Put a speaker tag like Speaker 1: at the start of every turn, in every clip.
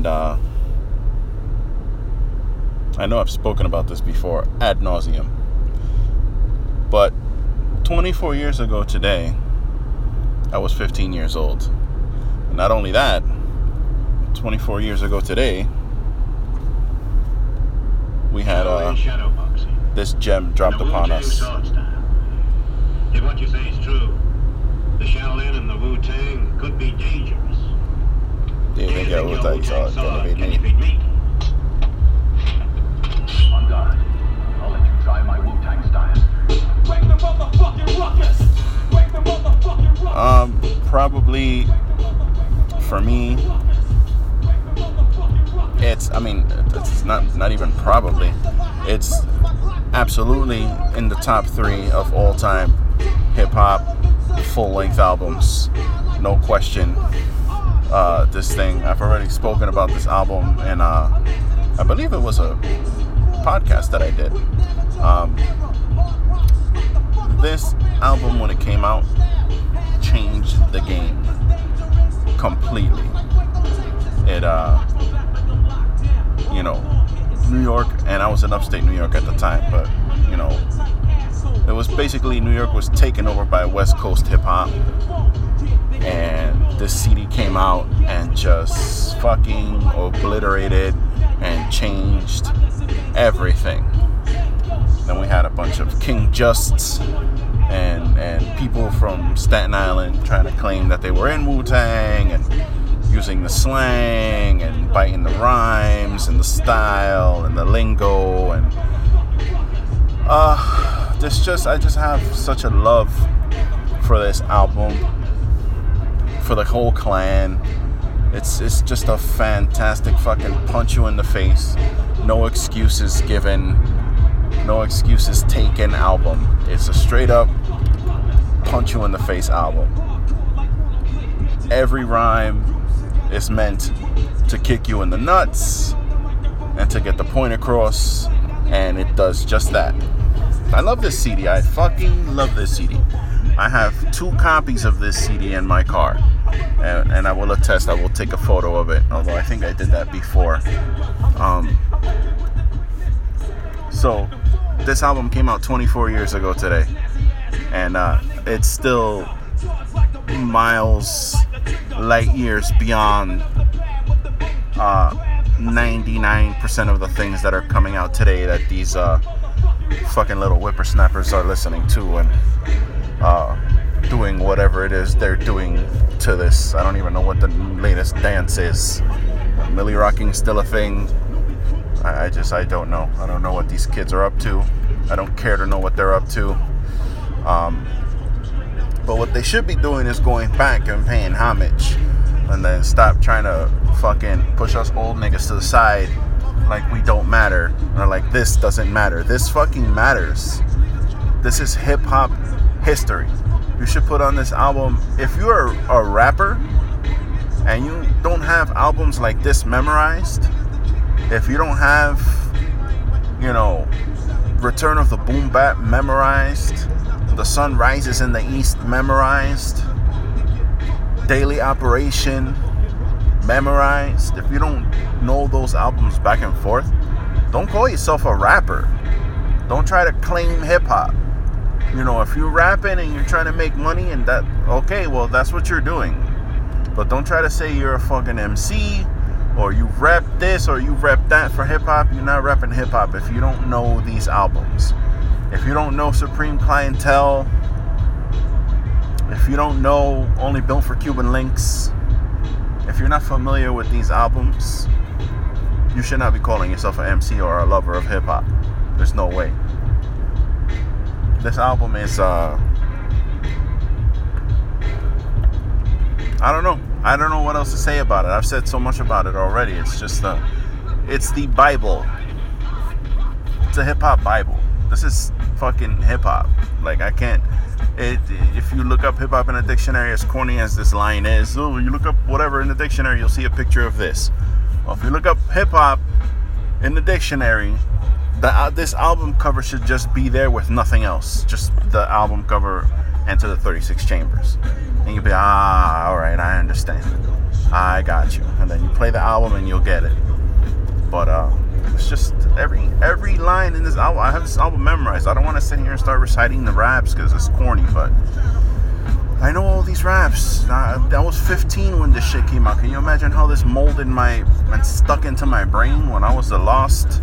Speaker 1: And uh, I know I've spoken about this before ad nauseum. But 24 years ago today, I was 15 years old. And not only that, 24 years ago today, we had uh, this gem dropped upon us.
Speaker 2: If what you say is true, the Shaolin and the Wu Tang could be dangerous.
Speaker 1: Do you think your Wu Tang sword gonna me?
Speaker 2: me?
Speaker 3: On guard. I'll let you try my Wu-Tang style.
Speaker 4: Wake the motherfucking ruckus! Wake the motherfucking ruckus!
Speaker 1: Um, probably for me, it's. I mean, it's not not even probably. It's absolutely in the top three of all time hip hop full length albums, no question. Uh, this thing I've already spoken about this album, and uh, I believe it was a podcast that I did. Um, this album, when it came out, changed the game completely. It, uh, you know, New York, and I was in upstate New York at the time, but, you know, it was basically New York was taken over by West Coast hip hop. And this CD came out and just fucking obliterated and changed everything. Then we had a bunch of King Justs and and people from Staten Island trying to claim that they were in Wu Tang and using the slang and biting the rhymes and the style and the lingo and uh this just I just have such a love for this album for the whole clan. It's it's just a fantastic fucking punch you in the face. No excuses given. No excuses taken album. It's a straight up punch you in the face album. Every rhyme is meant to kick you in the nuts and to get the point across and it does just that. I love this CD. I fucking love this CD. I have two copies of this CD in my car, and, and I will attest. I will take a photo of it. Although I think I did that before. Um, so this album came out 24 years ago today, and uh, it's still miles, light years beyond uh, 99% of the things that are coming out today that these. Uh, fucking little whippersnappers are listening to and uh, doing whatever it is they're doing to this. I don't even know what the latest dance is. Milly rocking still a thing. I, I just I don't know. I don't know what these kids are up to. I don't care to know what they're up to. Um, but what they should be doing is going back and paying homage, and then stop trying to fucking push us old niggas to the side like we don't matter or like this doesn't matter. This fucking matters. This is hip hop history. You should put on this album if you're a rapper and you don't have albums like this memorized. If you don't have, you know, Return of the Boom Bap memorized, The Sun Rises in the East memorized, Daily Operation memorized, if you don't know those albums back and forth, don't call yourself a rapper. Don't try to claim hip hop. You know, if you're rapping and you're trying to make money and that, okay, well, that's what you're doing. But don't try to say you're a fucking MC or you rep this or you rep that for hip hop. You're not repping hip hop if you don't know these albums. If you don't know Supreme Clientele, if you don't know Only Built for Cuban Links, if you're not familiar with these albums, you should not be calling yourself an MC or a lover of hip hop. There's no way. This album is uh I don't know. I don't know what else to say about it. I've said so much about it already. It's just the it's the Bible. It's a hip hop Bible. This is fucking hip hop. Like I can't it, if you look up hip hop in a dictionary, as corny as this line is, oh, you look up whatever in the dictionary, you'll see a picture of this. Well, if you look up hip hop in the dictionary, the, uh, this album cover should just be there with nothing else. Just the album cover, and to the 36 Chambers. And you'll be, ah, all right, I understand. I got you. And then you play the album and you'll get it. But uh, it's just every every line in this album. I have this album memorized. I don't want to sit here and start reciting the raps because it's corny, but I know all these raps. I, I was 15 when this shit came out. Can you imagine how this molded my and stuck into my brain when I was a lost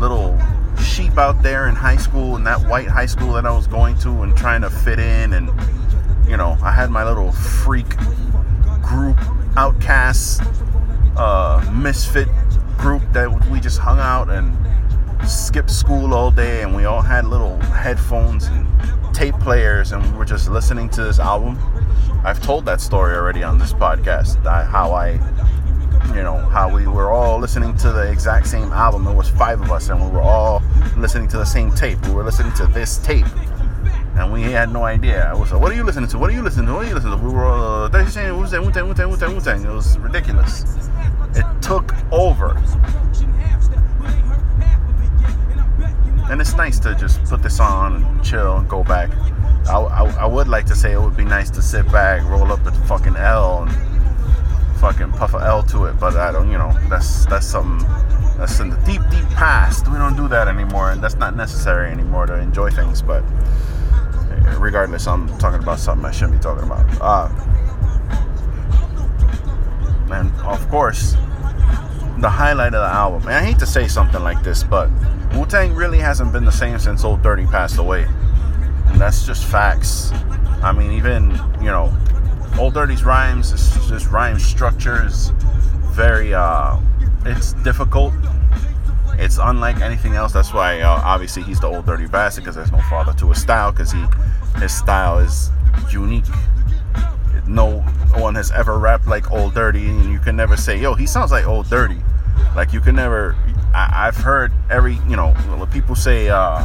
Speaker 1: little sheep out there in high school, in that white high school that I was going to, and trying to fit in. And you know, I had my little freak group, outcasts, uh, misfit group that we just hung out and skipped school all day, and we all had little headphones and tape players, and we were just listening to this album. I've told that story already on this podcast. How I, you know, how we were all listening to the exact same album. There was five of us, and we were all listening to the same tape. We were listening to this tape, and we had no idea. I was like, "What are you listening to? What are you listening to? What are you listening to?" We were all uh. It was ridiculous. It took over. and it's nice to just put this on and chill and go back. I, I, I, would like to say it would be nice to sit back, roll up the fucking L, and fucking puff a L to it, but I don't, you know, that's that's something that's in the deep, deep past. We don't do that anymore, and that's not necessary anymore to enjoy things. But regardless, I'm talking about something I shouldn't be talking about. Uh, and of course, the highlight of the album. And I hate to say something like this, but Wu Tang really hasn't been the same since Old Dirty passed away. And that's just facts. I mean, even, you know, Old Dirty's rhymes, his, rhyme structure is very, uh, it's difficult. It's unlike anything else. That's why, uh, obviously, he's the Old Dirty Bastard because there's no father to his style because he, his style is unique. No one has ever rapped like Old Dirty, and you can never say, yo, he sounds like Old Dirty. Like you can never. I, have heard every you know people say uh,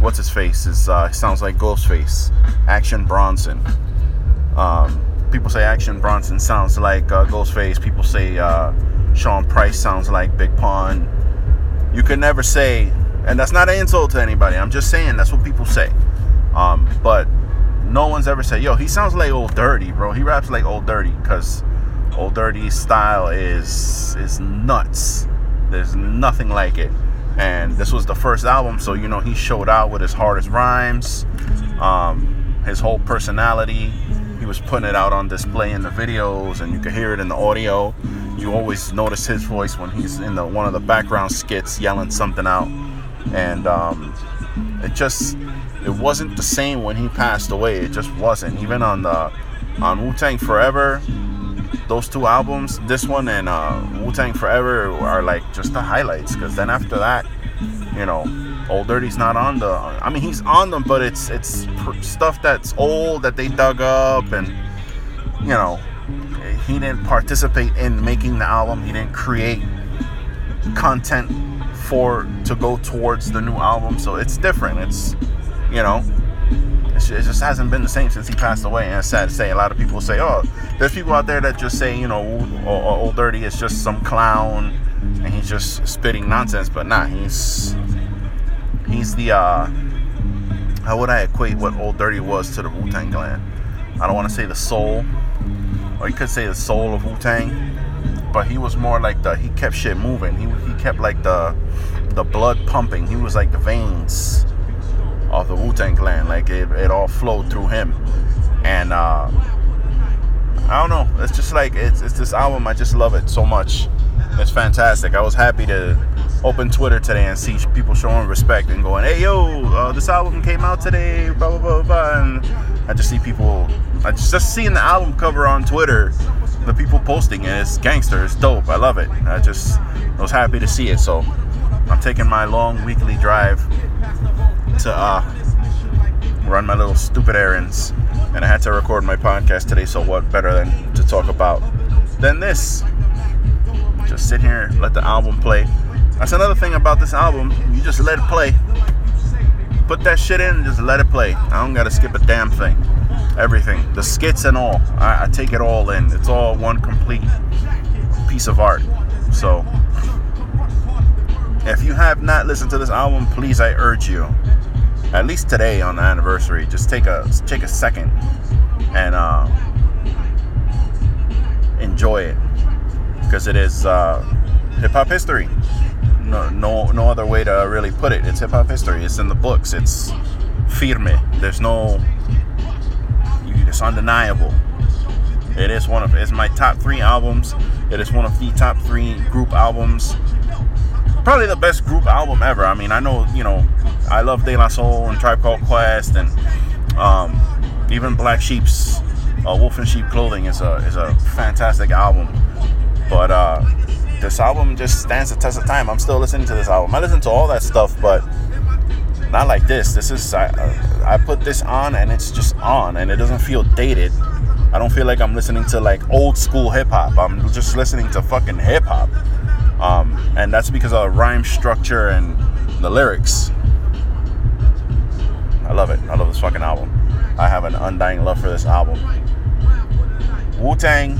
Speaker 1: what's his face is uh, sounds like Ghostface, Action Bronson. Um, people say Action Bronson sounds like uh, Ghostface. People say uh, Sean Price sounds like Big Pun. You can never say, and that's not an insult to anybody. I'm just saying that's what people say. Um, but no one's ever said, "Yo, he sounds like Old Dirty, bro. He raps like Old Dirty," because Old Dirty's style is is nuts. There's nothing like it. And this was the first album, so you know he showed out with his hardest rhymes, um, his whole personality. Was putting it out on display in the videos, and you could hear it in the audio. You always notice his voice when he's in the one of the background skits yelling something out, and um, it just it wasn't the same when he passed away. It just wasn't. Even on the on Wu Tang Forever, those two albums, this one and uh, Wu Tang Forever, are like just the highlights. Because then after that, you know, Old Dirty's not on the. I mean, he's on them, but it's it's stuff that's old that they dug up, and you know, he didn't participate in making the album. He didn't create content for to go towards the new album, so it's different. It's you know, it just hasn't been the same since he passed away. And it's sad to say. A lot of people say, "Oh, there's people out there that just say, you know, Old uh, uh, Dirty is just some clown and he's just spitting nonsense." But nah, he's he's the uh, how would I equate what Old Dirty was to the Wu Tang Clan? I don't want to say the soul, or you could say the soul of Wu Tang, but he was more like the he kept shit moving. He he kept like the the blood pumping. He was like the veins of the Wu Tang Clan. Like it, it all flowed through him, and uh, I don't know. It's just like it's it's this album. I just love it so much. It's fantastic. I was happy to open Twitter today and see people showing respect and going, "Hey, yo, uh, this album came out today." Blah blah blah blah. And I just see people. I just just seeing the album cover on Twitter. The people posting it, it's gangster, it's dope. I love it. I just I was happy to see it. So I'm taking my long weekly drive to uh, run my little stupid errands, and I had to record my podcast today. So what better than to talk about than this? Just sit here, let the album play. That's another thing about this album. You just let it play. Put that shit in and just let it play. I don't gotta skip a damn thing. Everything, the skits and all. I, I take it all in. It's all one complete piece of art. So if you have not listened to this album, please I urge you at least today on the anniversary, just take a take a second and uh, enjoy it because it is uh, hip hop history. No, no, no other way to really put it. It's hip hop history. It's in the books. It's firme. There's no. It's undeniable. It is one of. It's my top three albums. It is one of the top three group albums. Probably the best group album ever. I mean, I know you know, I love De La Soul and Tribe Called Quest and um, even Black Sheep's uh, Wolf in Sheep Clothing is a is a fantastic album. But uh, this album just stands the test of time. I'm still listening to this album. I listen to all that stuff, but not like this. This is I, I put this on and it's just on, and it doesn't feel dated. I don't feel like I'm listening to like old school hip hop. I'm just listening to fucking hip hop, um, and that's because of the rhyme structure and the lyrics. I love it. I love this fucking album. I have an undying love for this album. Wu Tang,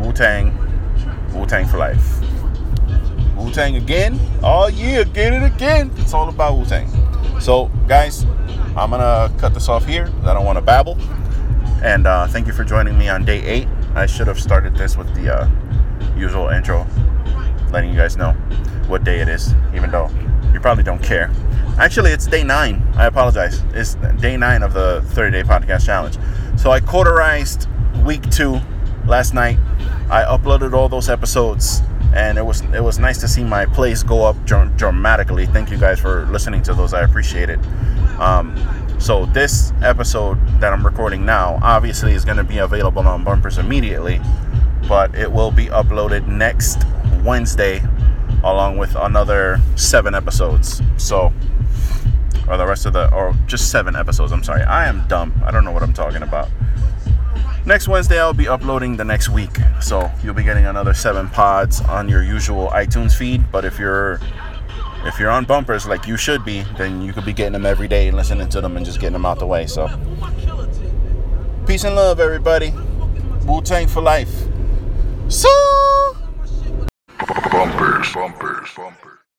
Speaker 1: Wu Tang, Wu Tang for life. Wu Tang again? Oh yeah, again and again. It's all about Wu Tang. So, guys, I'm gonna cut this off here. I don't want to babble. And uh, thank you for joining me on day eight. I should have started this with the uh, usual intro, letting you guys know what day it is, even though you probably don't care. Actually, it's day nine. I apologize. It's day nine of the 30 day podcast challenge. So I cauterized week two last night. I uploaded all those episodes, and it was it was nice to see my plays go up dr- dramatically. Thank you guys for listening to those. I appreciate it. Um, so this episode that I'm recording now obviously is going to be available on Bumpers immediately, but it will be uploaded next Wednesday along with another seven episodes. So or the rest of the or just seven episodes. I'm sorry. I am dumb. I don't know what I'm talking about. Next Wednesday I'll be uploading the next week. So you'll be getting another seven pods on your usual iTunes feed, but if you're if you're on bumpers like you should be, then you could be getting them every day and listening to them and just getting them out the way. So, peace and love, everybody. Wu Tang for life. So.
Speaker 5: Bumpers, bumpers, bumpers.